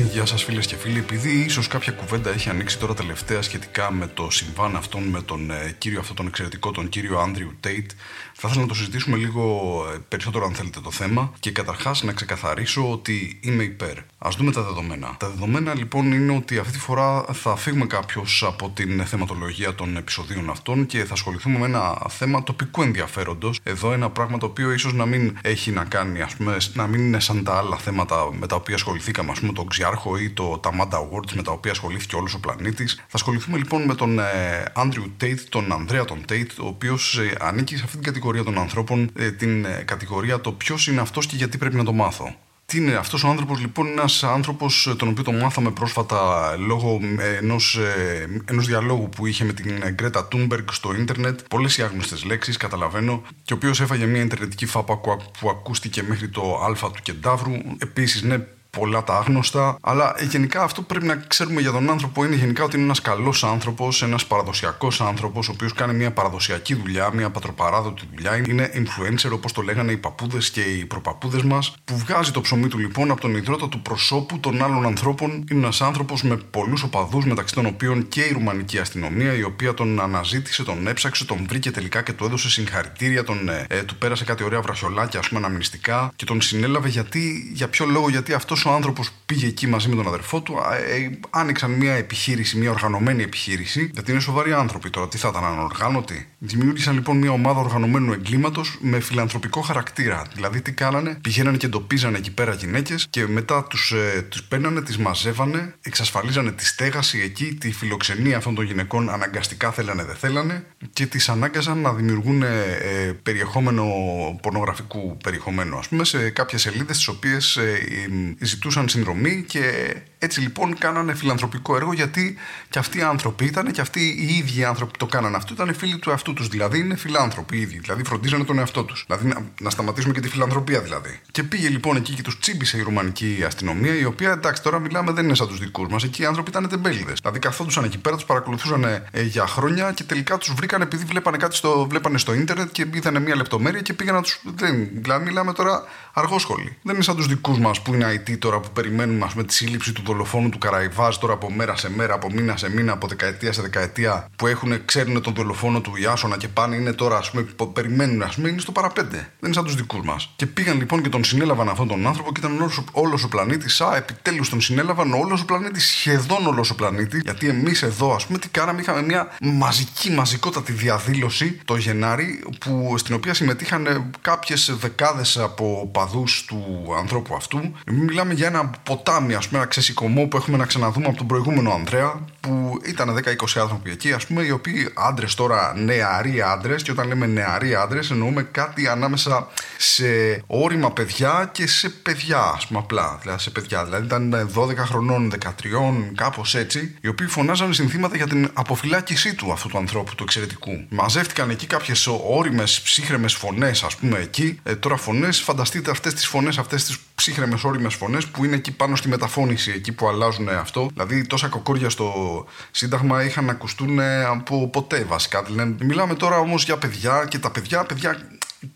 Γεια σας φίλες και φίλοι, επειδή ίσως κάποια κουβέντα έχει ανοίξει τώρα τελευταία σχετικά με το συμβάν αυτόν με τον ε, κύριο αυτό τον εξαιρετικό, τον κύριο Άντριου Τέιτ, θα ήθελα να το συζητήσουμε λίγο ε, περισσότερο αν θέλετε το θέμα και καταρχάς να ξεκαθαρίσω ότι είμαι υπέρ. Ας δούμε τα δεδομένα. Τα δεδομένα λοιπόν είναι ότι αυτή τη φορά θα φύγουμε κάποιος από την θεματολογία των επεισοδίων αυτών και θα ασχοληθούμε με ένα θέμα τοπικού ενδιαφέροντος. Εδώ ένα πράγμα το οποίο ίσως να μην έχει να κάνει, ας πούμε, να μην είναι σαν τα άλλα θέματα με τα οποία ασχοληθήκαμε, ας πούμε, το Ξιάρχο ή το Tamada Awards με τα οποία ασχολήθηκε όλος ο πλανήτης. Θα ασχοληθούμε λοιπόν με τον ε, Andrew Tate, τον Ανδρέα τον Tate, ο οποίος ε, ανήκει σε αυτή την κατηγορία των ανθρώπων, ε, την ε, κατηγορία το ποιος είναι αυτός και γιατί πρέπει να το μάθω. Τι είναι αυτός ο άνθρωπος; Λοιπόν είναι ένας άνθρωπος ε, τον οποίο τον μάθαμε πρόσφατα λόγω ενός, ε, ενός διαλόγου που είχε με την Γκρέτα Τούνμπεργκ στο ίντερνετ πολλές οι άγνωστες λέξεις καταλαβαίνω και ο οποίος έφαγε μια ιντερνετική φάπα που ακούστηκε μέχρι το α του κεντάβρου επίσης ναι πολλά τα άγνωστα. Αλλά γενικά αυτό που πρέπει να ξέρουμε για τον άνθρωπο είναι γενικά ότι είναι ένας καλός άνθρωπος, ένας παραδοσιακός άνθρωπος, ο οποίος κάνει μια παραδοσιακή δουλειά, μια πατροπαράδοτη δουλειά. Είναι influencer, όπως το λέγανε οι παππούδες και οι προπαππούδες μας, που βγάζει το ψωμί του λοιπόν από τον υδρότα του προσώπου των άλλων ανθρώπων. Είναι ένας άνθρωπος με πολλούς οπαδούς, μεταξύ των οποίων και η ρουμανική αστυνομία, η οποία τον αναζήτησε, τον έψαξε, τον βρήκε τελικά και του έδωσε συγχαρητήρια, τον, ε, ε του πέρασε κάτι ωραία βραχιολάκια, ας πούμε, αναμνηστικά και τον συνέλαβε γιατί, για ποιο λόγο, γιατί αυτός ο άνθρωπος πήγε εκεί μαζί με τον αδερφό του, ε, άνοιξαν μια επιχείρηση, μια οργανωμένη επιχείρηση, γιατί είναι σοβαροί άνθρωποι τώρα. Τι θα ήταν ανοργάνωτοι. Δημιούργησαν λοιπόν μια ομάδα οργανωμένου εγκλήματος με φιλανθρωπικό χαρακτήρα. Δηλαδή τι κάνανε, πηγαίνανε και εντοπίζανε εκεί πέρα γυναίκες και μετά τους ε, τους παίρνανε, τις μαζεύανε, εξασφαλίζανε τη στέγαση εκεί, τη φιλοξενία αυτών των γυναικών αναγκαστικά θέλανε δεν θέλανε και τις ανάγκαζαν να δημιουργούν ε, περιεχόμενο πορνογραφικού περιεχομένου, ας πούμε, σε κάποιες σελίδες τι οποίες ε, ζητούσαν συνδρομή και έτσι λοιπόν κάνανε φιλανθρωπικό έργο γιατί και αυτοί οι άνθρωποι ήταν και αυτοί οι ίδιοι άνθρωποι που το κάνανε αυτό ήταν φίλοι του εαυτού τους. Δηλαδή είναι φιλάνθρωποι ίδιοι. Δηλαδή φροντίζανε τον εαυτό τους. Δηλαδή να, να σταματήσουμε και τη φιλανθρωπία δηλαδή. Και πήγε λοιπόν εκεί και τους τσίμπησε η ρουμανική αστυνομία η οποία εντάξει τώρα μιλάμε δεν είναι σαν τους δικούς μας. Εκεί οι άνθρωποι ήταν τεμπέληδες. Δηλαδή καθόντουσαν εκεί πέρα, τους παρακολουθούσαν ε, για χρόνια και τελικά τους βρήκαν επειδή βλέπανε κάτι στο, βλέπανε στο ίντερνετ και είδανε μια λεπτομέρεια και πήγαν να τους. Δεν, δηλαδή μιλάμε τώρα αργόσχολοι. Δεν είναι σαν τους δικούς μας που είναι IT τώρα που περιμένουμε με τη σύλληψη του δολοφόνου του Καραϊβάζ τώρα από μέρα σε μέρα, από μήνα σε μήνα, από δεκαετία σε δεκαετία που έχουν, ξέρουν τον δολοφόνο του Ιάσονα και πάνε είναι τώρα, ας πούμε, περιμένουν, ας πούμε, είναι στο παραπέντε. Δεν είναι σαν τους δικούς μας. Και πήγαν λοιπόν και τον συνέλαβαν αυτόν τον άνθρωπο και ήταν όλος ο πλανήτης. Α, επιτέλους τον συνέλαβαν όλος ο πλανήτης, σχεδόν όλος ο πλανήτη. Γιατί εμείς εδώ, ας πούμε, τι κάναμε, είχαμε μια μαζική, μαζικότατη διαδήλωση το Γενάρη, που, στην οποία συμμετείχαν κάποιες δεκάδες από παδού του ανθρώπου αυτού. Μιλάμε για ένα ποτάμι, ας πούμε, ένα ξεσηκωμό που έχουμε να ξαναδούμε από τον προηγούμενο Ανδρέα, που ήταν 10-20 άνθρωποι εκεί, ας πούμε, οι οποίοι άντρες τώρα, νεαροί άντρες, και όταν λέμε νεαροί άντρες, εννοούμε κάτι ανάμεσα σε όρημα παιδιά και σε παιδιά, ας πούμε, απλά. Δηλαδή σε παιδιά. Δηλαδή ήταν 12 χρονών, 13, κάπως έτσι, οι οποίοι φωνάζανε συνθήματα για την αποφυλάκησή του αυτού του ανθρώπου, του εξαιρετικού. Μαζεύτηκαν εκεί κάποιες όριμες, ψύχρεμες φωνές, ας πούμε, εκεί. Ε, τώρα φωνές, φανταστείτε αυτές τις φωνές, αυτές τις ψύχρεμες όριμες φωνές που είναι εκεί πάνω στη μεταφώνηση, εκεί που αλλάζουν αυτό. Δηλαδή, τόσα κοκόρια στο Σύνταγμα είχαν να ακουστούν από ποτέ βασικά. Δηλαδή, μιλάμε τώρα όμως για παιδιά και τα παιδιά, παιδιά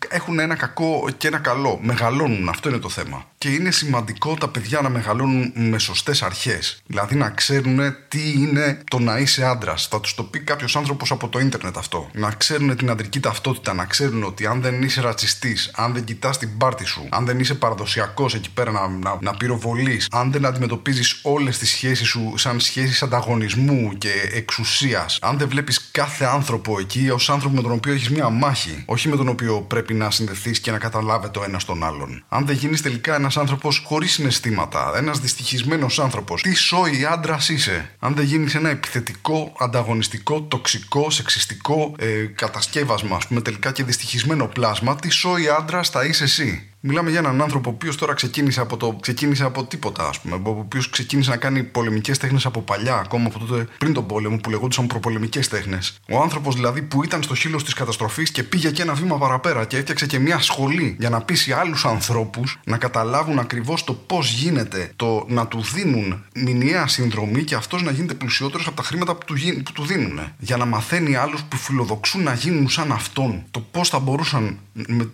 έχουν ένα κακό και ένα καλό. Μεγαλώνουν, αυτό είναι το θέμα. Και είναι σημαντικό τα παιδιά να μεγαλώνουν με σωστές αρχές. Δηλαδή να ξέρουν τι είναι το να είσαι άντρας. Θα τους το πει κάποιος άνθρωπος από το ίντερνετ αυτό. Να ξέρουν την αντρική ταυτότητα, να ξέρουν ότι αν δεν είσαι ρατσιστής, αν δεν κοιτάς την πάρτη σου, αν δεν είσαι παραδοσιακός εκεί πέρα να, να, να πυροβολείς, αν δεν αντιμετωπίζεις όλες τις σχέσεις σου σαν σχέσεις ανταγωνισμού και εξουσίας, αν δεν βλέπεις κάθε άνθρωπο εκεί ως άνθρωπο με τον οποίο έχεις μία μάχη, όχι με τον οποίο πρέπει πρέπει να συνδεθείς και να καταλάβετε ο ένας τον άλλον. Αν δεν γίνεις τελικά ένας άνθρωπος χωρίς συναισθήματα, ένας δυστυχισμένος άνθρωπος, τι σόι άντρας είσαι; Αν δεν γίνεις ένα επιθετικό, ανταγωνιστικό, τοξικό, σεξιστικό ε, κατασκεύασμα, ας πούμε, τελικά και δυστυχισμένο πλάσμα, τι σόι άντρας θα είσαι εσύ; Μιλάμε για έναν άνθρωπο ο οποίος τώρα ξεκίνησε από, το, ξεκίνησε από τίποτα, ας πούμε. Ο οποίος ξεκίνησε να κάνει πολεμικές τέχνες από παλιά, ακόμα από τότε πριν τον πόλεμο, που λεγόντουσαν προπολεμικές τέχνες. Ο άνθρωπος δηλαδή που ήταν στο χείλος της καταστροφής και πήγε και ένα βήμα παραπέρα και έφτιαξε και μια σχολή για να πείσει άλλους ανθρώπους να καταλάβουν ακριβώς το πώς γίνεται το να του δίνουν μηνιαία συνδρομή και αυτός να γίνεται πλουσιότερος από τα χρήματα που του, που του δίνουν. Για να μαθαίνει άλλους που φιλοδοξούν να γίνουν σαν αυτόν το πώς θα μπορούσαν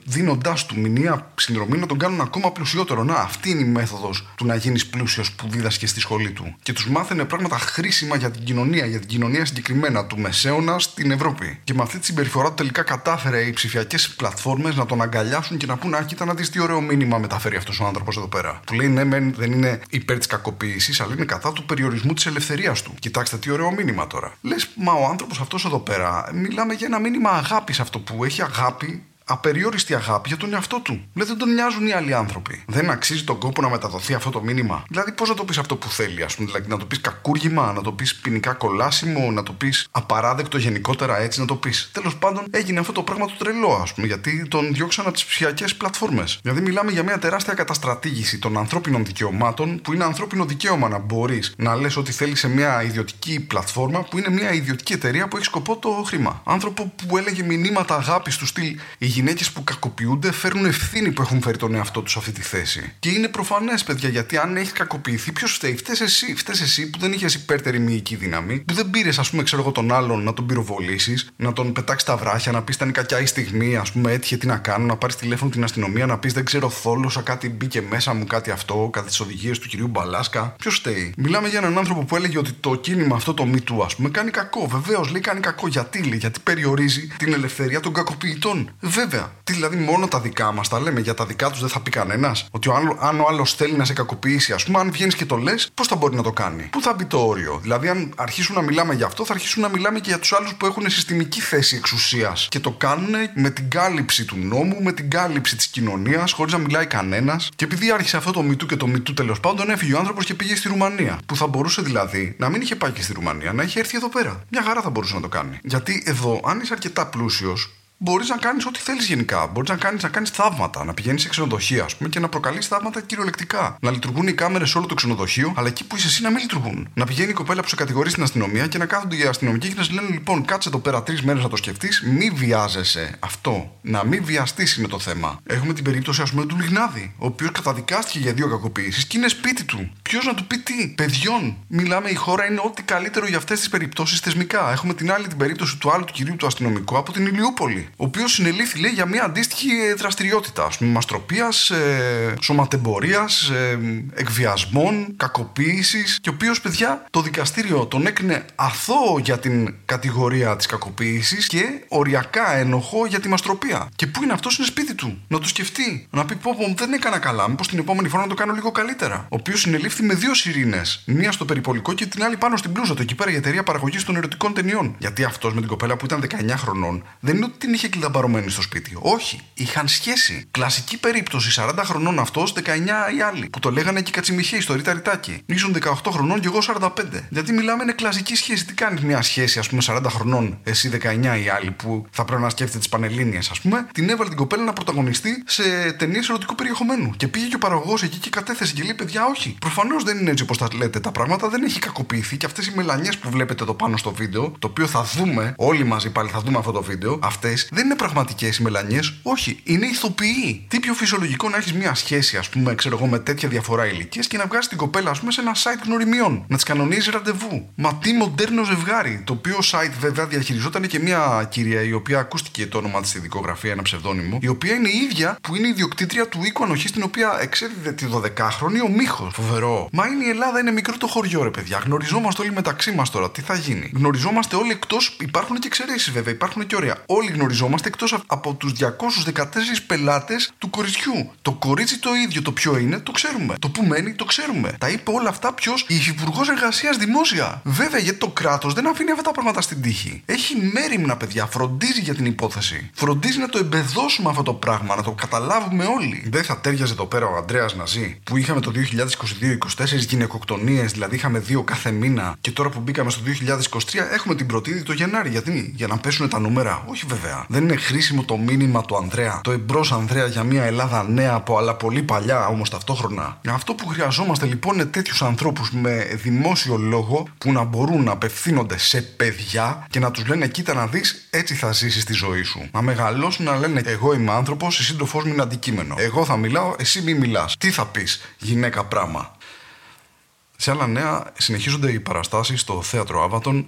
δίνοντάς του μηνιαία συνδρομή να τον κάνουν ακόμα πλουσιότερο. Να, αυτή είναι η μέθοδος του να γίνεις πλούσιος που δίδασκες στη σχολή του. Και τους μάθαινε πράγματα χρήσιμα για την κοινωνία, για την κοινωνία συγκεκριμένα του Μεσαίωνα στην Ευρώπη. Και με αυτή τη συμπεριφορά του τελικά κατάφερε οι ψηφιακές πλατφόρμες να τον αγκαλιάσουν και να πούνε Α, κοίτα να δεις τι ωραίο μήνυμα μεταφέρει αυτός ο άνθρωπος εδώ πέρα. Που λέει ναι, μεν δεν είναι υπέρ της κακοποίησης, αλλά είναι κατά του περιορισμού της ελευθερίας του. Κοιτάξτε τι ωραίο μήνυμα τώρα. Λες, μα ο άνθρωπος αυτός εδώ πέρα, μιλάμε για ένα μήνυμα αγάπης αυτό που έχει αγάπη απεριόριστη αγάπη για τον εαυτό του. Δηλαδή δεν τον νοιάζουν οι άλλοι άνθρωποι. Δεν αξίζει τον κόπο να μεταδοθεί αυτό το μήνυμα. Δηλαδή πώς να το πεις αυτό που θέλει, ας πούμε. Δηλαδή να το πεις κακούργημα, να το πεις ποινικά κολάσιμο, να το πεις απαράδεκτο γενικότερα έτσι να το πεις. Τέλος πάντων έγινε αυτό το πράγμα το τρελό, ας πούμε, γιατί τον διώξαν από τις ψηφιακές πλατφόρμες. Δηλαδή μιλάμε για μια τεράστια καταστρατήγηση των ανθρώπινων δικαιωμάτων που είναι ανθρώπινο δικαίωμα να μπορείς να λες ότι θέλεις σε μια ιδιωτική πλατφόρμα που είναι μια ιδιωτική εταιρεία που έχει σκοπό το χρήμα. Άνθρωπο που έλεγε μηνύματα αγάπης του στυλ γυναίκες που κακοποιούνται φέρνουν ευθύνη που έχουν φέρει τον εαυτό τους σε αυτή τη θέση. Και είναι προφανές, παιδιά, γιατί αν έχεις κακοποιηθεί, ποιος φταίει, φταίει εσύ. Φταίει εσύ που δεν είχες υπέρτερη μυϊκή δύναμη, που δεν πήρες, ας πούμε, ξέρω εγώ τον άλλον να τον πυροβολήσεις, να τον πετάξεις τα βράχια, να πεις ήταν κακιά η στιγμή, ας πούμε, έτυχε τι να κάνω, να πάρεις τηλέφωνο την αστυνομία, να πεις δεν ξέρω, θόλωσα κάτι μπήκε μέσα μου, κάτι αυτό, κατά τις οδηγίες του κυρίου Μπαλάσκα. Ποιος φταίει; Μιλάμε για έναν άνθρωπο που έλεγε ότι το κίνημα αυτό το μη ας πούμε, κάνει κακό. Βεβαίως λέει κάνει κακό. Γιατί λέει, γιατί περιορίζει την ελευθερία των κακοποιητών. Βέβαια. Τι δηλαδή μόνο τα δικά μας τα λέμε, για τα δικά τους δεν θα πει κανένας; Ότι ο άλλο, αν ο άλλος θέλει να σε κακοποιήσει, ας πούμε, αν βγαίνεις και το λες, πώς θα μπορεί να το κάνει; Πού θα μπει το όριο; Δηλαδή, αν αρχίσουν να μιλάμε για αυτό, θα αρχίσουν να μιλάμε και για τους άλλους που έχουν συστημική θέση εξουσίας. Και το κάνουν με την κάλυψη του νόμου, με την κάλυψη της κοινωνίας, χωρίς να μιλάει κανένας. Και επειδή άρχισε αυτό το μητού και το μητού τέλος πάντων, έφυγε ο άνθρωπος και πήγε στη Ρουμανία. Που θα μπορούσε δηλαδή να μην είχε πάει και στη Ρουμανία, να είχε έρθει εδώ πέρα. Μια χαρά θα μπορούσε να το κάνει. Γιατί εδώ, αν είσαι αρκετά πλούσιος, μπορείς να κάνεις ό,τι θέλεις γενικά. Μπορείς να κάνεις να κάνεις θαύματα, να πηγαίνεις σε ξενοδοχεία ας πούμε, και να προκαλείς θαύματα κυριολεκτικά. Να λειτουργούν οι κάμερες σε όλο το ξενοδοχείο, αλλά εκεί που είσαι εσύ να μην λειτουργούν. Να πηγαίνει η κοπέλα που σε κατηγορεί στην αστυνομία και να κάθονται οι αστυνομικοί και να σου λένε λοιπόν, κάτσε εδώ πέρα τρεις μέρες να το σκεφτείς, μη βιάζεσαι. Αυτό. Να μην βιαστείς είναι το θέμα. Έχουμε την περίπτωση ας πούμε του Λιγνάδη, ο οποίος καταδικάστηκε για δύο κακοποιήσει και είναι σπίτι του. Ποιος να του πει τι, παιδιών. Μιλάμε, η χώρα είναι ό,τι καλύτερο για αυτές τις περιπτώσεις θεσμικά. Έχουμε την άλλη την περίπτωση του άλλου του κυρίου του αστυνομικού από την Ηλιούπολη ο οποίος συνελήφθη λέει για μια αντίστοιχη δραστηριότητα, ας πούμε, μαστροπίας, ε, σωματεμπορίας, ε, εκβιασμών, κακοποίησης. Και ο οποίος, παιδιά, το δικαστήριο τον έκρινε αθώο για την κατηγορία της κακοποίησης και οριακά ένοχο για τη μαστροπία. Και πού είναι αυτός, είναι σπίτι του. Να το σκεφτεί. Να πει πω, πω δεν έκανα καλά. Μήπως την επόμενη φορά να το κάνω λίγο καλύτερα. Ο οποίος συνελήφθη με δύο σιρήνες. Μία στο περιπολικό και την άλλη πάνω στην πλούζα του. Εκεί πέρα η εταιρεία παραγωγής των ερωτικών ταινιών. Γιατί αυτός με την κοπέλα που ήταν 19 χρονών δεν είναι ότι την είχε κλειδαμπαρωμένη στο σπίτι. Όχι. Είχαν σχέση. Κλασική περίπτωση 40 χρονών αυτός, 19 οι άλλοι. Που το λέγανε και κατσιμιχέ στο ρήτα ρητάκι. Ήσουν 18 χρονών και εγώ 45. Γιατί μιλάμε είναι κλασική σχέση. Τι κάνει μια σχέση, ας πούμε, 40 χρονών, εσύ 19 οι άλλοι που θα πρέπει να σκέφτεται τις πανελίνε, ας πούμε. Την έβαλε την κοπέλα να πρωταγωνιστεί σε ταινίες ερωτικού περιεχομένου. Και πήγε και ο παραγωγός εκεί και κατέθεσε και λέει: Παιδιά, όχι. Προφανώς δεν είναι έτσι όπως τα λέτε τα πράγματα, δεν έχει κακοποιηθεί και αυτές οι μελανιές που βλέπετε εδώ πάνω στο βίντεο, το οποίο θα δούμε όλοι μαζί πάλι θα δούμε αυτό το βίντεο, αυτές δεν είναι πραγματικές οι μελανιές, όχι, είναι ηθοποιοί. Τι πιο φυσιολογικό να έχεις μια σχέση, ας πούμε, ξέρω εγώ, με τέτοια διαφορά ηλικίας και να βγάζεις την κοπέλα, ας πούμε, σε ένα site γνωριμιών. Να της κανονίζει ραντεβού. Μα τι μοντέρνο ζευγάρι. Το οποίο site βέβαια διαχειριζόταν και μια κυρία η οποία ακούστηκε το όνομα της στη δικογραφία, ένα ψευδόνυμο, η οποία είναι η ίδια που είναι η ιδιοκτήτρια του οίκου ανοχής, την οποία εξέδιδε τη 12χρονη ο Μίχος. Φοβερό. Μα είναι η Ελλάδα, είναι μικρό το χωριό, ρε παιδιά. Γνωριζόμαστε όλοι μεταξύ μας τώρα. Τι θα γίνει; Γνωριζόμαστε όλοι εκτός. Υπάρχουν και εξαιρέσεις βέβαια, υπάρχουν και ωραία. Όλοι γνωριζόμαστε εκτός από τους 214 πελάτες του κοριτσιού. Το κορίτσι το ίδιο, το ποιο είναι, το ξέρουμε. Το που μένει, το ξέρουμε. Τα είπε όλα αυτά ποιος, η Υφυπουργός Εργασίας Δημόσια. Βέβαια, γιατί το κράτος δεν αφήνει αυτά τα πράγματα στην τύχη. Έχει μέρημνα, παιδιά, φροντίζει για την υπόθεση. Φροντίζει να το εμπεδώσουμε αυτό το πράγμα, να το καταλάβουμε όλοι. Δεν θα τέριαζε εδώ πέρα ο Αντρέα να ζει, που είχαμε το 2022 24 γυναικοκτονίες, δηλαδή είχαμε δύο κάθε μήνα, και τώρα που μπήκαμε στο 2023 έχουμε την πρωτίδη το Γενάρη. Γιατί, για να πέσουν τα νούμερα; Όχι βέβαια. Ταυτόχρονα. Δεν είναι χρήσιμο το μήνυμα του Ανδρέα, το εμπρός Ανδρέα για μια Ελλάδα νέα από αλλά πολύ παλιά όμως ταυτόχρονα. Αυτό που χρειαζόμαστε λοιπόν είναι τέτοιους ανθρώπους με δημόσιο λόγο που να μπορούν να απευθύνονται σε παιδιά και να τους λένε: Κοίτα να δεις, έτσι θα ζήσεις τη ζωή σου. Να μεγαλώσουν να λένε: Εγώ είμαι άνθρωπος, η σύντροφό μου είναι αντικείμενο. Εγώ θα μιλάω, εσύ μη μιλάς. Τι θα πεις, γυναίκα πράγμα. Σε άλλα νέα, συνεχίζονται οι παραστάσεις στο θέατρο Άβατον.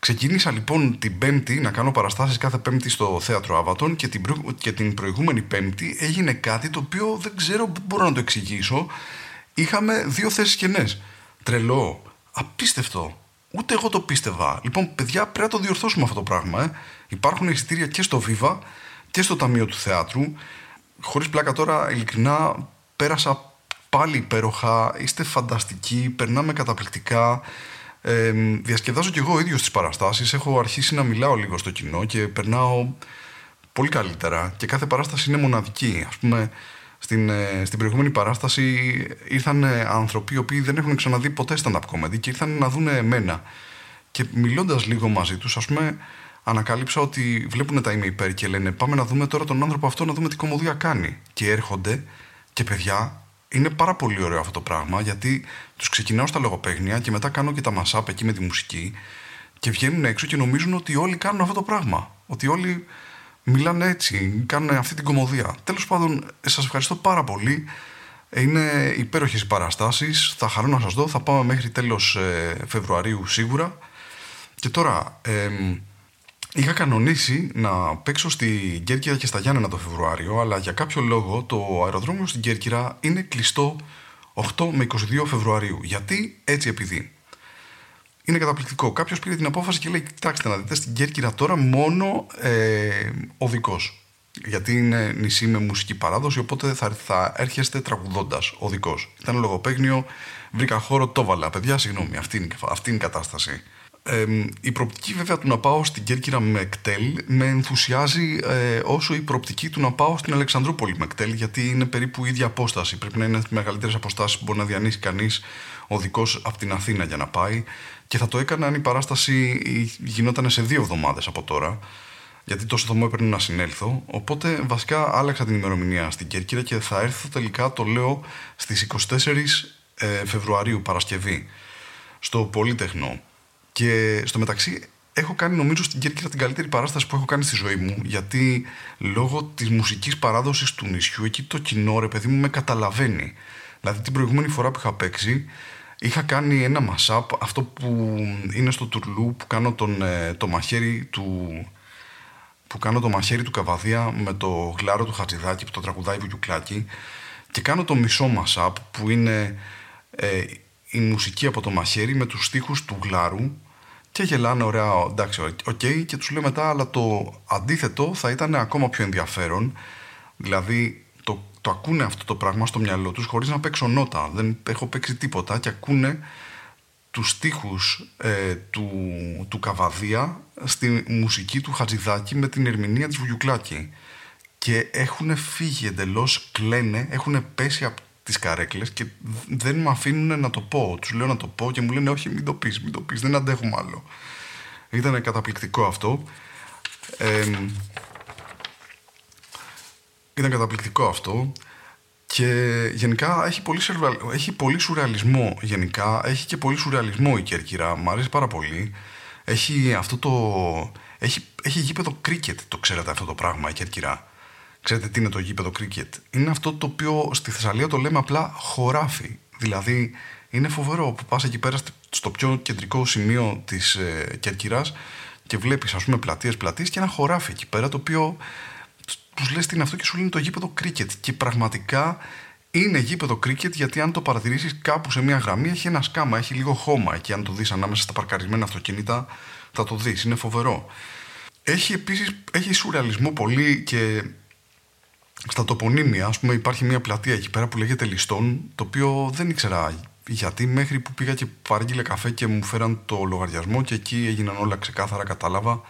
Ξεκίνησα λοιπόν την Πέμπτη να κάνω παραστάσεις κάθε Πέμπτη στο θέατρο Άβατον και την, και την προηγούμενη Πέμπτη έγινε κάτι το οποίο δεν ξέρω πού μπορώ να το εξηγήσω. Είχαμε δύο θέσεις κενές. Τρελό. Απίστευτο. Ούτε εγώ το πίστευα. Λοιπόν, παιδιά, πρέπει να το διορθώσουμε αυτό το πράγμα. Ε. Υπάρχουν εισιτήρια και στο Viva και στο Ταμείο του Θεάτρου. Χωρίς πλάκα τώρα, ειλικρινά, πέρασα πάλι υπέροχα. Είστε φανταστικοί. Περνάμε καταπληκτικά. Ε, διασκεδάζω κι εγώ ο ίδιος τις παραστάσεις. Έχω αρχίσει να μιλάω λίγο στο κοινό και περνάω πολύ καλύτερα. Και κάθε παράσταση είναι μοναδική. Α πούμε, στην, ε, στην προηγούμενη παράσταση ήρθαν άνθρωποι οι οποίοι δεν έχουν ξαναδεί ποτέ stand-up comedy και ήρθαν να δουν εμένα. Και μιλώντας λίγο μαζί τους, ας πούμε, ανακάλυψα ότι βλέπουν τα είμαι υπέρ και λένε Πάμε να δούμε τώρα τον άνθρωπο αυτό να δούμε τι κομμωδία κάνει. Και έρχονται και παιδιά, είναι πάρα πολύ ωραίο αυτό το πράγμα γιατί τους ξεκινάω στα λογοπαίγνια και μετά κάνω και τα μασάπ εκεί με τη μουσική και βγαίνουν έξω και νομίζουν ότι όλοι κάνουν αυτό το πράγμα. Ότι όλοι μιλάνε έτσι, κάνουν αυτή την κομμωδία. Τέλος πάντων, σας ευχαριστώ πάρα πολύ. Είναι υπέροχες οι παραστάσεις. Θα χαρώ να σας δω. Θα πάμε μέχρι τέλος ε, Φεβρουαρίου σίγουρα. Και τώρα, ε, Είχα κανονίσει να παίξω στην Κέρκυρα και στα Γιάννενα το Φεβρουάριο, αλλά για κάποιο λόγο το αεροδρόμιο στην Κέρκυρα είναι κλειστό 8 με 22 Φεβρουαρίου. Γιατί; Έτσι επειδή. Είναι καταπληκτικό. Κάποιος πήρε την απόφαση και λέει: Κοιτάξτε να δείτε στην Κέρκυρα τώρα μόνο ε, οδικό. Γιατί είναι νησί με μουσική παράδοση, οπότε θα, θα έρχεστε τραγουδώντας οδικό. Ήταν λογοπαίγνιο, βρήκα χώρο, το βάλα. Παιδιά, συγγνώμη, αυτή είναι, αυτή είναι η κατάσταση. Ε, η προοπτική βέβαια του να πάω στην Κέρκυρα με κτέλ με ενθουσιάζει ε, όσο η προοπτική του να πάω στην Αλεξανδρούπολη με κτέλ γιατί είναι περίπου η ίδια απόσταση. Πρέπει να είναι μεγαλύτερες αποστάσεις που μπορεί να διανύσει κανείς οδικό από την Αθήνα για να πάει. Και θα το έκανα αν η παράσταση γινόταν σε δύο εβδομάδες από τώρα. Γιατί τόσο θα μου έπαιρνε να συνέλθω. Οπότε βασικά άλλαξα την ημερομηνία στην Κέρκυρα και θα έρθω τελικά, το λέω, στις 24 ε, Φεβρουαρίου, Παρασκευή, στο Πολύτεχνο. Και στο μεταξύ έχω κάνει νομίζω στην Κέρκυρα την καλύτερη παράσταση που έχω κάνει στη ζωή μου γιατί λόγω της μουσικής παράδοσης του νησιού εκεί το κοινό ρε παιδί μου με καταλαβαίνει. Δηλαδή την προηγούμενη φορά που είχα παίξει είχα κάνει ένα mashup αυτό που είναι στο τουρλού που κάνω τον, ε, το μαχαίρι του που κάνω το μαχαίρι του Καββαδία με το γλάρο του Χατζηδάκη που το τραγουδάει Βουγιουκλάκη και κάνω το μισό mashup που είναι ε, η μουσική από το μαχαίρι με τους στίχους του γλάρου και γελάνε ωραία, εντάξει, OK, okay, και τους λέω μετά, αλλά το αντίθετο θα ήταν ακόμα πιο ενδιαφέρον. Δηλαδή, το, το ακούνε αυτό το πράγμα στο μυαλό τους χωρίς να παίξω νότα. Δεν έχω παίξει τίποτα και ακούνε τους στίχους ε, του, του Καβαδία στη μουσική του Χατζηδάκη με την ερμηνεία της Βουγιουκλάκη. Και έχουν φύγει εντελώς, κλαίνε, έχουν πέσει από τις καρέκλες και δεν με αφήνουν να το πω. Τους λέω να το πω και μου λένε Όχι, μην το πεις, μην το πεις, δεν αντέχουμε άλλο. Ήταν καταπληκτικό αυτό. ήταν καταπληκτικό αυτό και γενικά έχει πολύ, έχει πολύ σουρεαλισμό γενικά, έχει και πολύ σουρεαλισμό η Κέρκυρα, μου αρέσει πάρα πολύ. Έχει αυτό το... Έχει, έχει γήπεδο κρίκετ, το ξέρετε αυτό το πράγμα η Κέρκυρα. Ξέρετε τι είναι το γήπεδο κρίκετ. Είναι αυτό το οποίο στη Θεσσαλία το λέμε απλά χωράφι. Δηλαδή είναι φοβερό που πας εκεί πέρα στο πιο κεντρικό σημείο της ε, Κέρκυρας και βλέπεις ας πούμε πλατείες πλατείες και ένα χωράφι εκεί πέρα το οποίο τους λες τι είναι αυτό και σου λένε το γήπεδο κρίκετ και πραγματικά είναι γήπεδο κρίκετ γιατί αν το παρατηρήσεις κάπου σε μια γραμμή έχει ένα σκάμα, έχει λίγο χώμα και αν το δεις ανάμεσα στα παρκαρισμένα αυτοκίνητα θα το δεις, είναι φοβερό. Έχει επίσης, έχει σουρεαλισμό πολύ και στα τοπονύμια, ας πούμε, υπάρχει μια πλατεία εκεί πέρα που λέγεται Λιστών, το οποίο δεν ήξερα γιατί μέχρι που πήγα και παρήγγειλε καφέ και μου φέραν το λογαριασμό και εκεί έγιναν όλα ξεκάθαρα, κατάλαβα.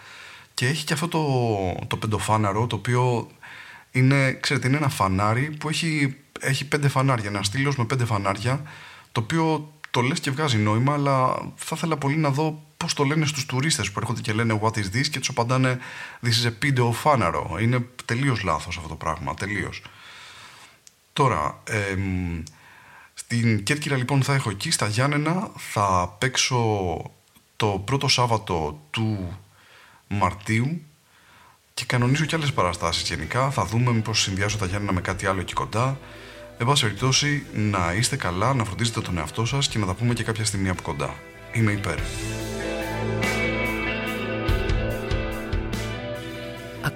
Και έχει και αυτό το, το πεντοφάναρο, το οποίο είναι, ξέρετε, είναι ένα φανάρι που έχει, έχει πέντε φανάρια, ένα στήλος με πέντε φανάρια, το οποίο το λες και βγάζει νόημα, αλλά θα ήθελα πολύ να δω πώς το λένε στους τουρίστες που έρχονται και λένε what is this; και τους απαντάνε this is a pedo φάναρο. Είναι τελείως λάθος αυτό το πράγμα, τελείως. Τώρα, στην Κέρκυρα λοιπόν θα έχω εκεί, στα Γιάννενα θα παίξω το πρώτο Σάββατο του Μαρτίου και κανονίζω και άλλες παραστάσεις γενικά. Θα δούμε μήπως συνδυάσω τα Γιάννενα με κάτι άλλο εκεί κοντά. Εν πάση περιπτώσει, να είστε καλά, να φροντίζετε τον εαυτό σας και να τα πούμε και κάποια στιγμή από κοντά. Είμαι υπέρ.